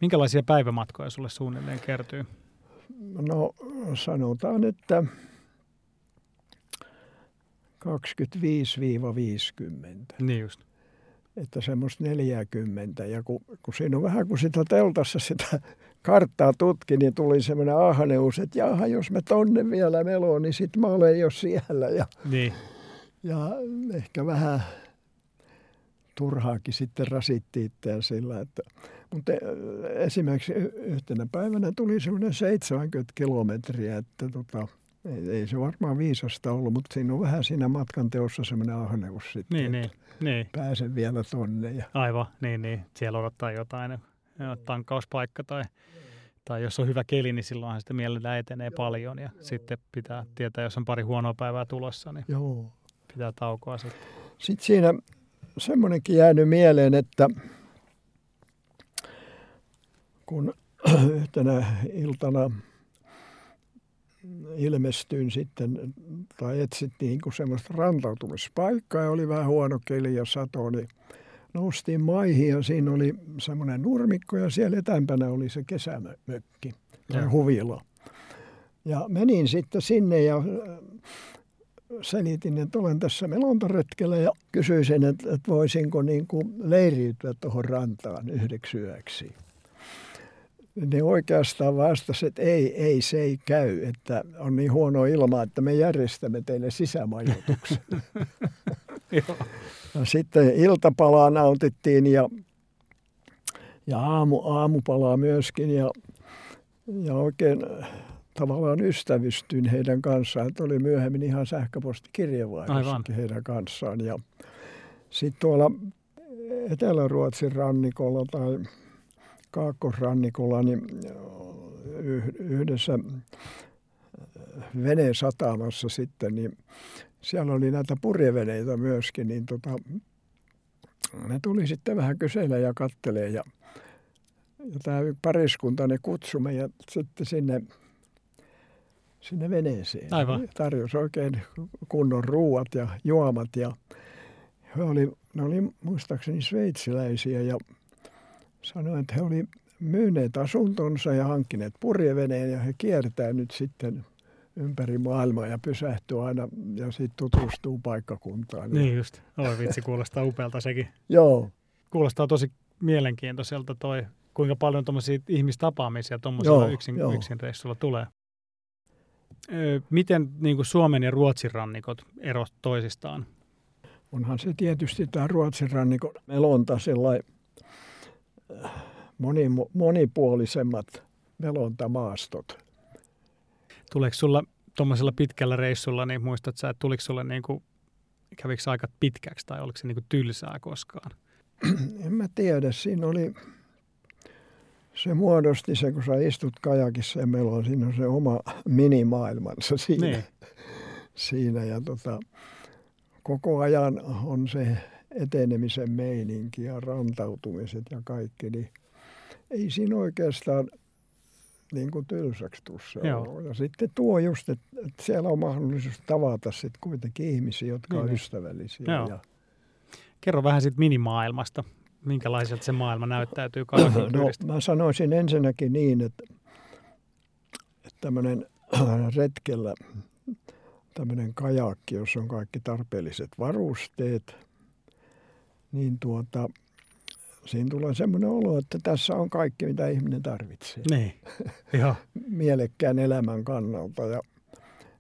Minkälaisia päivämatkoja sulle suunnilleen kertyy? No sanotaan, että 25-50. Niin just. Että semmoista 40. Ja kun, kun siinä on vähän, kun sitä teltassa sitä [laughs] karttaa tutki, niin tuli semmoinen ahneus, että jaha, jos me tonne vielä meloon, niin sitten mä olen jo siellä. Ja, niin. ja ehkä vähän turhaakin sitten rasitti itseään sillä, että mutta esimerkiksi yhtenä päivänä tuli semmoinen 70 kilometriä, että tota, ei, ei se varmaan viisasta ollut, mutta siinä on vähän siinä matkan teossa semmoinen ahneus sitten. Niin, niin, niin. Pääsen vielä tonne. Ja... Aivan, niin, niin. Siellä odottaa jotain tankkauspaikka tai, tai jos on hyvä keli, niin silloinhan sitä mielellä etenee paljon ja Joo. sitten pitää tietää, jos on pari huonoa päivää tulossa, niin Joo. pitää taukoa sitten. Sitten siinä semmoinenkin jäänyt mieleen, että kun [clears throat] yhtenä iltana ilmestyin sitten, tai etsittiin niin semmoista rantautumispaikkaa ja oli vähän huono keli ja sato, niin noustiin maihin ja siinä oli semmoinen nurmikko ja siellä etämpänä oli se kesämökki tai ja. huvila. Ja menin sitten sinne ja selitin, että olen tässä melontaretkellä ja kysyisin, että, että voisinko niin kuin leiriytyä tuohon rantaan yhdeksi yöksi ne oikeastaan vastasi, että ei, ei, se ei käy, että on niin huono ilma, että me järjestämme teille sisämajoituksen. [laughs] ja sitten iltapalaa nautittiin ja, ja aamu, aamupalaa myöskin ja, ja oikein tavallaan ystävystyin heidän kanssaan. Että oli myöhemmin ihan sähköpostikirjeenvaihdossakin heidän kanssaan. Ja sitten tuolla Etelä-Ruotsin rannikolla tai Kaakkosrannikolla niin yhdessä satamassa sitten, niin siellä oli näitä purjeveneitä myöskin, niin tota, ne tuli sitten vähän kyselemään ja kattelee ja, ja tämä pariskunta ne kutsui meidät sitten sinne, sinne veneeseen. Aivan. Tarjosi oikein kunnon ruuat ja juomat ja he oli, ne oli muistaakseni sveitsiläisiä ja sanoi, että he oli myyneet asuntonsa ja hankkineet purjeveneen ja he kiertää nyt sitten ympäri maailmaa ja pysähtyy aina ja sitten tutustuu paikkakuntaan. Niin just. Oi vitsi, kuulostaa upealta sekin. [laughs] Joo. Kuulostaa tosi mielenkiintoiselta toi, kuinka paljon tuommoisia ihmistapaamisia tuommoisella yksin, yksin reissulla tulee. Miten niin kuin Suomen ja Ruotsin rannikot erot toisistaan? Onhan se tietysti tämä Ruotsin rannikon melonta sellainen monipuolisemmat melontamaastot. Tuleeko sulla tuommoisella pitkällä reissulla, niin muistat sä, että tuliko sulle niin kuin, kävikö aika pitkäksi tai oliko se niin kuin tylsää koskaan? [clears throat] En mä tiedä. Siinä oli, se muodosti se, kun sä istut kajakissa ja meillä on siinä on se oma minimaailmansa siinä. Niin. [laughs] siinä ja tota, koko ajan on se etenemisen meininki ja rantautumiset ja kaikki, niin ei siinä oikeastaan niin kuin tylsäksi tuossa Ja sitten tuo just, että, että siellä on mahdollisuus tavata sitten kuitenkin ihmisiä, jotka niin. on ystävällisiä. Joo. Ja... Kerro vähän siitä minimaailmasta. Minkälaiselta se maailma näyttäytyy [clears throat] No mä sanoisin ensinnäkin niin, että, että tämmöinen [clears throat] retkellä tämmöinen kajakki, jossa on kaikki tarpeelliset varusteet, niin tuota, siinä tulee semmoinen olo, että tässä on kaikki, mitä ihminen tarvitsee. Niin, joo. [laughs] Mielekkään elämän kannalta. Ja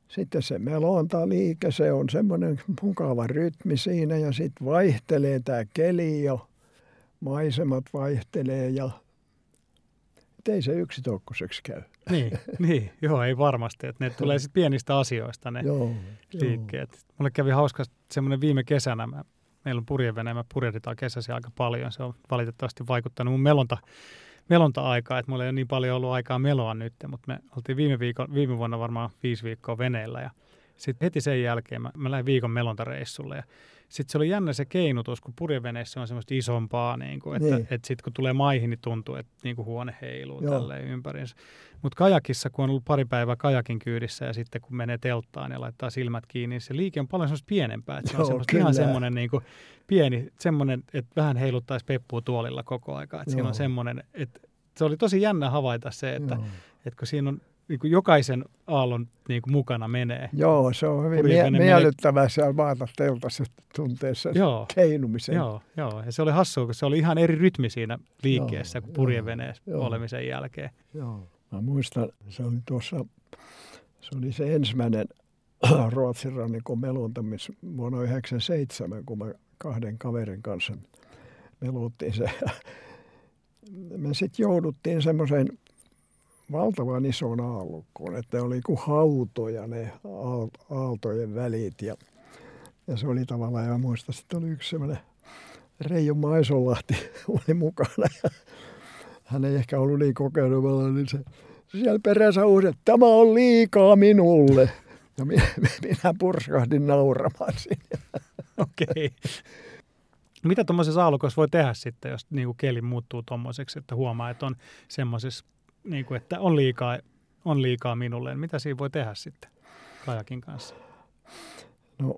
sitten se melonta liike, se on semmoinen mukava rytmi siinä ja sitten vaihtelee tämä keli ja maisemat vaihtelee ja ei se yksitoikkoiseksi käy. Niin, [laughs] niin, joo, ei varmasti. Että ne [laughs] tulee sitten pienistä asioista ne joo, liikkeet. Joo. Mulle kävi hauska semmoinen viime kesänä, mä meillä on purjevene, me purjehditaan kesäsi aika paljon. Se on valitettavasti vaikuttanut mun melonta, melonta-aikaa, että mulla ei ole niin paljon ollut aikaa meloa nyt, mutta me oltiin viime, viikon, viime vuonna varmaan viisi viikkoa veneellä ja sitten heti sen jälkeen mä, mä lähdin viikon melontareissulle ja sitten se oli jännä se keinutus, kun purjeveneessä on semmoista isompaa, niin kuin, että, niin. että sitten kun tulee maihin, niin tuntuu, että niin kuin huone heiluu Joo. tälleen ympäriinsä. Mutta kajakissa, kun on ollut pari päivää kajakin kyydissä ja sitten kun menee telttaan ja laittaa silmät kiinni, niin se liike on paljon semmoista pienempää. Että se Joo, on semmoista ihan semmoinen niin kuin pieni, semmoinen, että vähän heiluttaisi peppua tuolilla koko aika. Että siinä on semmoinen, että se oli tosi jännä havaita se, että, että kun siinä on niin kuin jokaisen aallon niin kuin mukana menee. Joo, se on hyvin mie- miellyttävää siellä maata teltassa tunteessa joo, keinumisen. Joo, joo, ja se oli hassua, kun se oli ihan eri rytmi siinä liikkeessä joo, kuin purjeveneessä joo, olemisen jälkeen. Joo, mä muistan, se oli tuossa, se oli se ensimmäinen [clears throat] Ruotsin rannikon meluntamis vuonna 1997, kun mä kahden kaverin kanssa meluttiin se. [laughs] Me sitten jouduttiin semmoiseen valtavan ison aallokkoon, että oli kuin hautoja ne aaltojen välit ja, ja se oli tavallaan, ja muista sitten oli yksi semmoinen Reijo Maisonlahti [laughs] oli mukana ja hän ei ehkä ollut niin kokenut, niin se, siellä perässä uusi, että tämä on liikaa minulle. Ja minä, [laughs] minä purskahdin nauramaan sinne. [laughs] Okei. Mitä tuommoisessa aallokossa voi tehdä sitten, jos niin kuin keli muuttuu tuommoiseksi, että huomaa, että on semmoisessa niin kuin, että on liikaa, on liikaa minulle. Mitä siinä voi tehdä sitten kajakin kanssa? No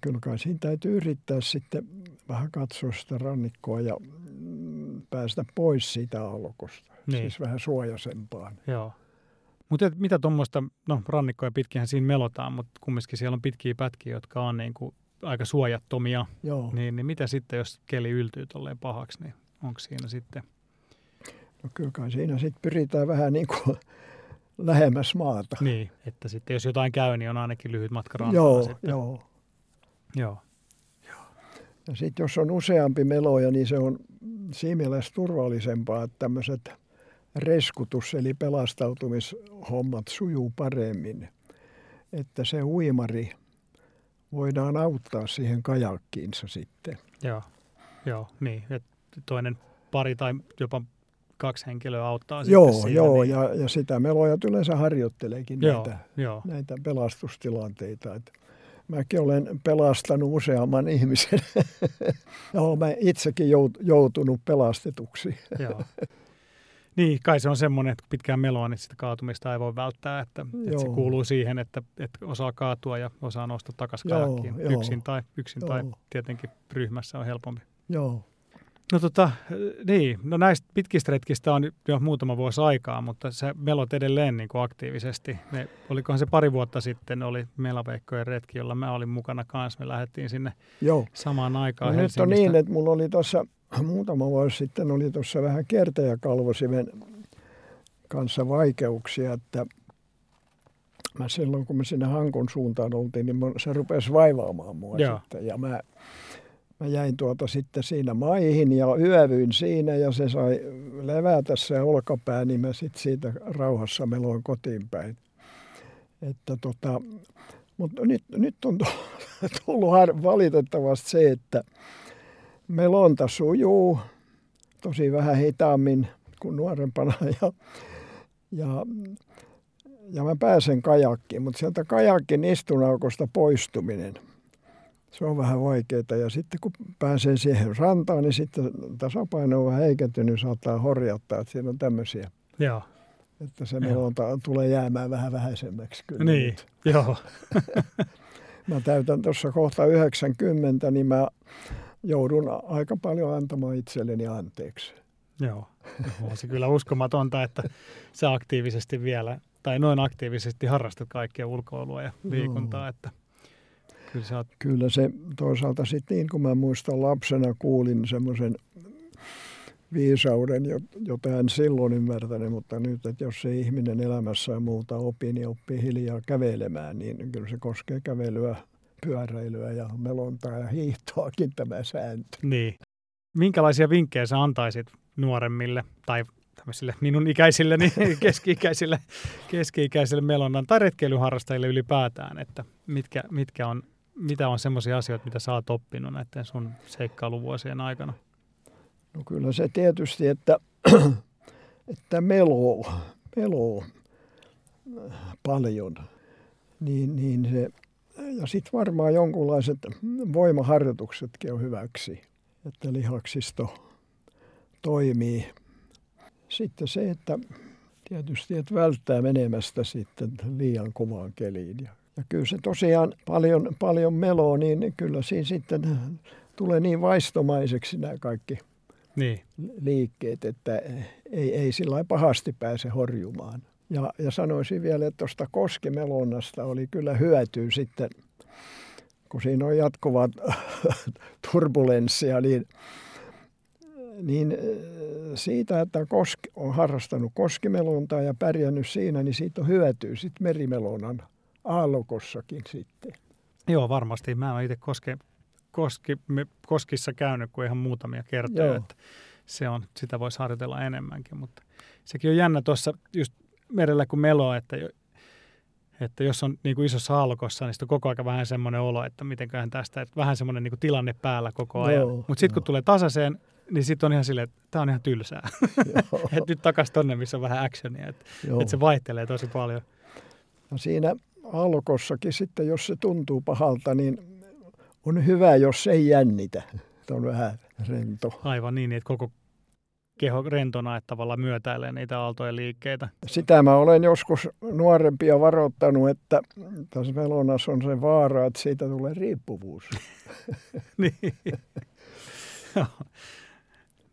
kyllä kai siinä täytyy yrittää sitten vähän katsoa sitä rannikkoa ja mm, päästä pois siitä alkosta. Niin. Siis vähän suojaisempaan. Joo. Mutta mitä tuommoista, no rannikkoja pitkinhän siinä melotaan, mutta kumminkin siellä on pitkiä pätkiä, jotka on niin kuin aika suojattomia. Joo. Niin, niin mitä sitten, jos keli yltyy tolleen pahaksi, niin onko siinä sitten – No kyllä kai siinä sitten pyritään vähän niin kuin [laughs] lähemmäs maata. Niin, että sitten jos jotain käy, niin on ainakin lyhyt matka rantaan Joo, sitten. joo. Joo. Ja sitten jos on useampi meloja, niin se on siinä mielessä turvallisempaa, että tämmöiset reskutus- eli pelastautumishommat sujuu paremmin. Että se uimari voidaan auttaa siihen kajakkiinsa sitten. Joo, joo niin. että toinen pari tai jopa kaksi henkilöä auttaa Joo, siinä, joo niin... ja, ja sitä melojat yleensä harjoitteleekin joo, näitä, joo. näitä pelastustilanteita. Että mäkin olen pelastanut useamman [laughs] ihmisen. joo, mä itsekin joutunut pelastetuksi. joo. Niin, kai se on semmoinen, että pitkään meloa, niin sitä kaatumista ei voi välttää, että, että se kuuluu siihen, että, että osaa kaatua ja osaa nousta takaisin kajakkiin yksin tai, yksin tai tietenkin ryhmässä on helpompi. Joo. No tota, niin, no näistä pitkistä retkistä on jo muutama vuosi aikaa, mutta se melot edelleen niin kuin aktiivisesti. Me, olikohan se pari vuotta sitten, oli Melaveikkojen retki, jolla mä olin mukana kanssa. Me lähdettiin sinne Joo. samaan aikaan no Nyt on niin, että mulla oli tuossa [clears throat] muutama vuosi sitten, oli tuossa vähän kertäjäkalvosimen kanssa vaikeuksia, että mä silloin kun me sinne Hankon suuntaan oltiin, niin se rupesi vaivaamaan mua Joo. sitten. Ja mä mä jäin tuota sitten siinä maihin ja yövyin siinä ja se sai levätä se olkapää, niin mä sitten siitä rauhassa meloin kotiin päin. Että tota, mutta nyt, nyt on [laughs] tullut valitettavasti se, että melonta sujuu tosi vähän hitaammin kuin nuorempana [laughs] ja, ja, ja mä pääsen kajakkiin, mutta sieltä kajakkin istunaukosta poistuminen – se on vähän vaikeaa. Ja sitten kun pääsee siihen rantaan, niin sitten tasapaino on vähän heikentynyt, saattaa horjattaa. Että siinä on tämmöisiä. Joo. Että se melonta tulee jäämään vähän vähäisemmäksi kyllä. Niin, nyt. joo. [laughs] mä täytän tuossa kohta 90, niin mä joudun aika paljon antamaan itselleni anteeksi. Joo, on se kyllä uskomatonta, että sä aktiivisesti vielä, tai noin aktiivisesti harrastat kaikkea ulkoilua ja liikuntaa, Joo. että Kyllä, sä oot... Kyllä se toisaalta sitten niin kuin mä muistan lapsena kuulin semmoisen viisauden, jota en silloin ymmärtänyt, mutta nyt, että jos se ihminen elämässä muuta opi, niin oppii hiljaa kävelemään, niin kyllä se koskee kävelyä, pyöräilyä ja melontaa ja hiihtoakin tämä sääntö. Niin. Minkälaisia vinkkejä sä antaisit nuoremmille tai tämmöisille minun ikäisilleni, [laughs] keski-ikäisille, keski-ikäisille melonnan tai retkeilyharrastajille ylipäätään, että mitkä, mitkä on mitä on semmoisia asioita, mitä sä oot oppinut näiden sun seikkailuvuosien aikana? No kyllä se tietysti, että, [clears throat] että meloo, meloo paljon, niin, niin se sitten varmaan jonkunlaiset voimaharjoituksetkin on hyväksi, että lihaksisto toimii. Sitten se, että tietysti että välttää menemästä sitten liian kovaan keliin. Ja, ja kyllä se tosiaan paljon, paljon meloo, niin kyllä siinä sitten tulee niin vaistomaiseksi nämä kaikki niin. liikkeet, että ei, ei sillä pahasti pääse horjumaan. Ja, ja sanoisin vielä, että tuosta koskimelonnasta oli kyllä hyötyä sitten, kun siinä on jatkuvaa [laughs] turbulenssia, niin, niin siitä, että koski, on harrastanut koskimelontaa ja pärjännyt siinä, niin siitä on hyötyä sitten merimelonan aallokossakin sitten. Joo, varmasti. Mä olen itse koske, koski, me, koskissa käynyt kuin ihan muutamia kertoja, Joo. että se on, sitä voisi harjoitella enemmänkin, mutta sekin on jännä tuossa just merellä kuin melo, että, että jos on niin kuin isossa alkossa, niin on koko ajan vähän semmoinen olo, että mitenköhän tästä, että vähän semmoinen niin kuin tilanne päällä koko ajan. Mutta sitten kun tulee tasaiseen, niin sitten on ihan silleen, että tämä on ihan tylsää. [laughs] että nyt takaisin tonne, missä on vähän actionia. Että, että se vaihtelee tosi paljon. No siinä alkossakin sitten, jos se tuntuu pahalta, niin on hyvä, jos ei jännitä. Että on vähän rento. Aivan niin, että koko keho rentona, että tavallaan myötäilee niitä aaltojen liikkeitä. Sitä mä olen joskus nuorempia varoittanut, että tässä velonas on se vaara, että siitä tulee riippuvuus. [laughs] niin.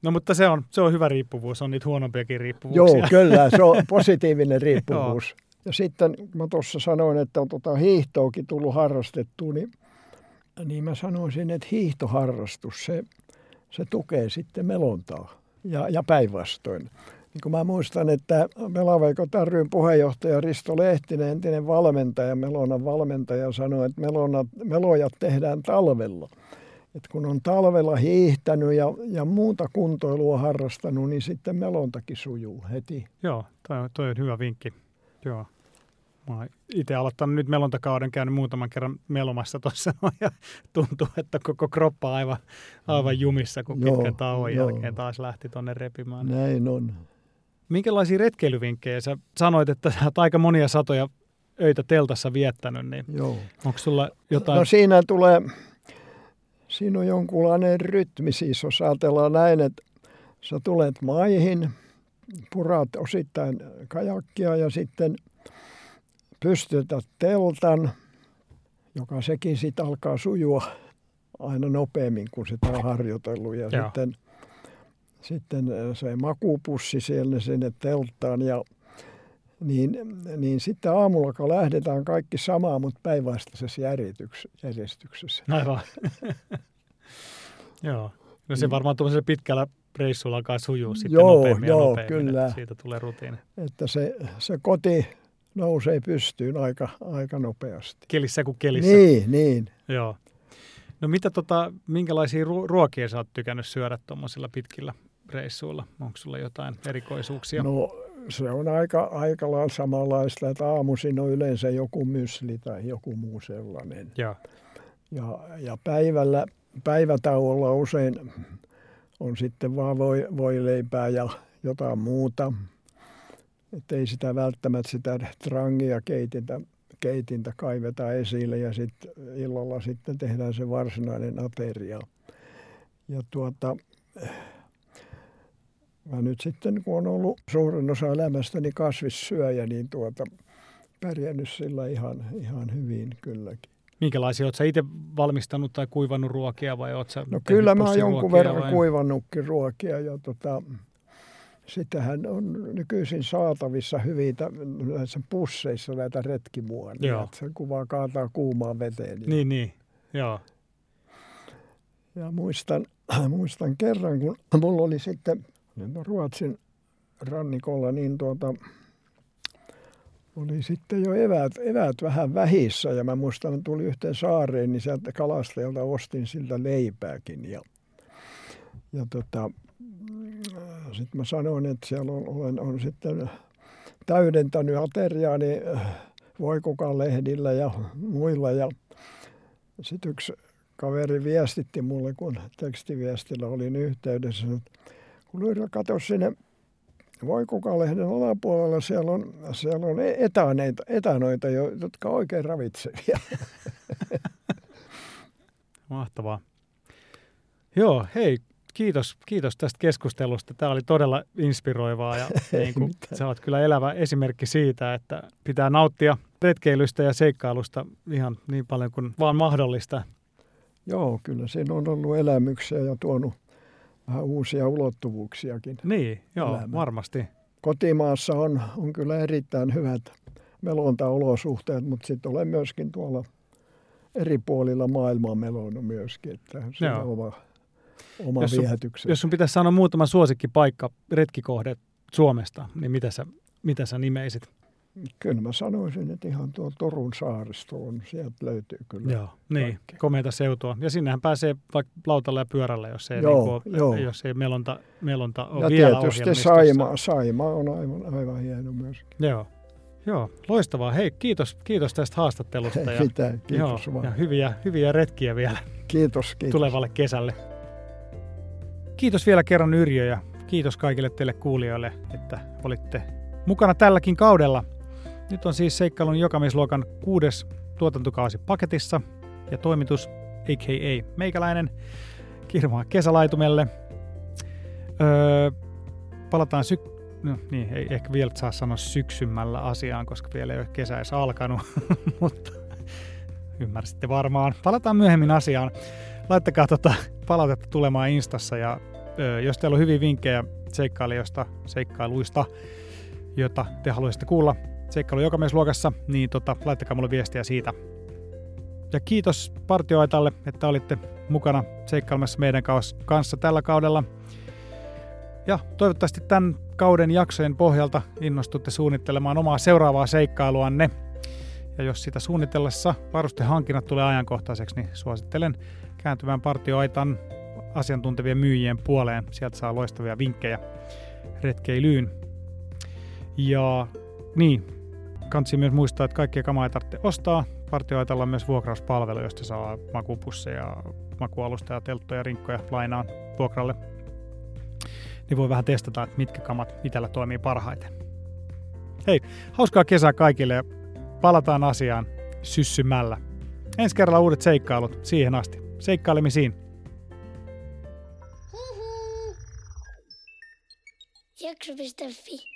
No mutta se on, se on hyvä riippuvuus, on niitä huonompiakin riippuvuuksia. Joo, kyllä, se on [laughs] positiivinen riippuvuus. Ja sitten mä tuossa sanoin, että on tota hiihtoakin tullut harrastettua, niin, niin mä sanoisin, että hiihtoharrastus, se, se tukee sitten melontaa ja, ja päinvastoin. Niin kun mä muistan, että Melaveiko Tarryn puheenjohtaja Risto Lehtinen, entinen valmentaja, Melonan valmentaja, sanoi, että melonat, melojat tehdään talvella. Et kun on talvella hiihtänyt ja, ja muuta kuntoilua harrastanut, niin sitten melontakin sujuu heti. Joo, toi, toi on hyvä vinkki. Joo. Mä oon itse aloittanut nyt melontakauden, käynyt muutaman kerran melomassa tuossa [laughs] ja tuntuu, että koko kroppa aivan, aivan jumissa, kun joo, pitkän tauon joo. jälkeen taas lähti tuonne repimään. Näin on. Minkälaisia retkeilyvinkkejä? Sä sanoit, että sä oot aika monia satoja öitä teltassa viettänyt, niin joo. onko sulla jotain? No siinä tulee, siinä on jonkunlainen rytmi siis, jos ajatellaan näin, että sä tulet maihin, puraat osittain kajakkia ja sitten – pystytä teltan, joka sekin sitten alkaa sujua aina nopeammin, kun sitä on harjoitellut. Ja sitten, sitten se makupussi siellä sinne telttaan ja niin, niin sitten aamulla, kun lähdetään kaikki samaa, mutta päinvastaisessa järjestyksessä. Aivan. [laughs] Joo. No se varmaan tuollaisella pitkällä reissulla alkaa sujuu sitten joo, nopeammin joo, ja nopeammin, kyllä. Siitä tulee rutiini. Että se, se koti, nousee pystyyn aika, aika nopeasti. Kelissä kuin kelissä. Niin, niin. Joo. No mitä tota, minkälaisia ruokia sä oot tykännyt syödä tuommoisilla pitkillä reissuilla? Onko sulla jotain erikoisuuksia? No se on aika, aika lailla samanlaista, että aamuisin on yleensä joku mysli tai joku muu sellainen. Ja, ja, ja päivällä, päivätauolla usein on sitten vaan voi, voi leipää ja jotain muuta. Että ei sitä välttämättä sitä trangia keitintä, keitintä kaiveta esille ja sitten illalla sitten tehdään se varsinainen ateria. Ja tuota, mä nyt sitten kun on ollut suurin osa elämästäni kasvissyöjä, niin tuota, pärjännyt sillä ihan, ihan hyvin kylläkin. Minkälaisia oletko itse valmistanut tai kuivannut ruokia vai oletko No kyllä mä oon jonkun verran vai? kuivannutkin ruokia ja tota, Sitähän on nykyisin saatavissa hyvin näissä pusseissa näitä retkimuoneja. Joo. Se kuvaa kaataa kuumaan veteen. Ja, niin, niin. Joo. Ja muistan, [clears throat] muistan kerran, kun mulla oli sitten Ruotsin rannikolla, niin tuota, oli sitten jo eväät, eväät vähän vähissä. Ja mä muistan, että tuli yhteen saareen, niin sieltä kalastajalta ostin siltä leipääkin. Ja, ja tota, sitten mä sanoin, että siellä on, olen, on sitten täydentänyt ateriaani voikukan lehdillä ja muilla. Ja sitten yksi kaveri viestitti mulle, kun tekstiviestillä olin yhteydessä, että kun Lyyrä katso sinne voikukalehden alapuolella, siellä on, siellä on etäneitä, etänoita, jotka on oikein ravitsevia. [laughs] mahtavaa. Joo, hei, kiitos, kiitos tästä keskustelusta. Tämä oli todella inspiroivaa ja [laughs] niin kuin, sä oot kyllä elävä esimerkki siitä, että pitää nauttia retkeilystä ja seikkailusta ihan niin paljon kuin vaan mahdollista. Joo, kyllä siinä on ollut elämyksiä ja tuonut vähän uusia ulottuvuuksiakin. Niin, joo, elämään. varmasti. Kotimaassa on, on kyllä erittäin hyvät melontaolosuhteet, mutta sitten olen myöskin tuolla eri puolilla maailmaa melonnut myöskin, että se on oma, jos sun, Jos sun pitäisi sanoa muutama suosikkipaikka, retkikohde Suomesta, niin mitä sä, mitä sä nimeisit? Kyllä mä sanoisin, että ihan tuo Torun saaristo on, sieltä löytyy kyllä. Joo, niin, komeita seutua. Ja sinnehän pääsee vaikka lautalla ja pyörällä, jos ei, joo, niin kuin, joo. Jos ei melonta, melonta ole ja vielä tietysti Saima, Saima on aivan, aivan hieno myöskin. Joo. Joo, loistavaa. Hei, kiitos, kiitos tästä haastattelusta. Ja, Mitä, kiitos joo, Ja hyviä, hyviä retkiä vielä kiitos, kiitos. tulevalle kesälle. Kiitos vielä kerran Yrjö ja kiitos kaikille teille kuulijoille, että olitte mukana tälläkin kaudella. Nyt on siis seikkailun jokamiesluokan kuudes tuotantokausi paketissa ja toimitus a.k.a. meikäläinen kirmaa kesälaitumelle. Öö, palataan syk- no niin, ei ehkä vielä saa sanoa syksymällä asiaan, koska vielä ei ole kesä edes alkanut, [laughs] mutta ymmärsitte varmaan. Palataan myöhemmin asiaan. Laittakaa tota palautetta tulemaan Instassa ja ö, jos teillä on hyviä vinkkejä seikkailijoista, seikkailuista, jota te haluaisitte kuulla seikkailu jokamiesluokassa, niin tota, laittakaa mulle viestiä siitä. Ja kiitos partioaitalle, että olitte mukana seikkailemassa meidän kanssa tällä kaudella. Ja toivottavasti tämän kauden jaksojen pohjalta innostutte suunnittelemaan omaa seuraavaa seikkailuanne. Ja jos sitä suunnitellessa varustehankinnat tulee ajankohtaiseksi, niin suosittelen kääntymään partioaitan asiantuntevien myyjien puoleen. Sieltä saa loistavia vinkkejä retkeilyyn. Ja niin, kansi myös muistaa, että kaikkia kamaa ei tarvitse ostaa. Partioaitalla on myös vuokrauspalvelu, josta saa makupusseja, makualusta ja telttoja, rinkkoja lainaan vuokralle niin voi vähän testata, että mitkä kamat itsellä toimii parhaiten. Hei, hauskaa kesää kaikille palataan asiaan syssymällä. Ensi kerralla uudet seikkailut siihen asti. Seikkailemisiin. Jakso.fi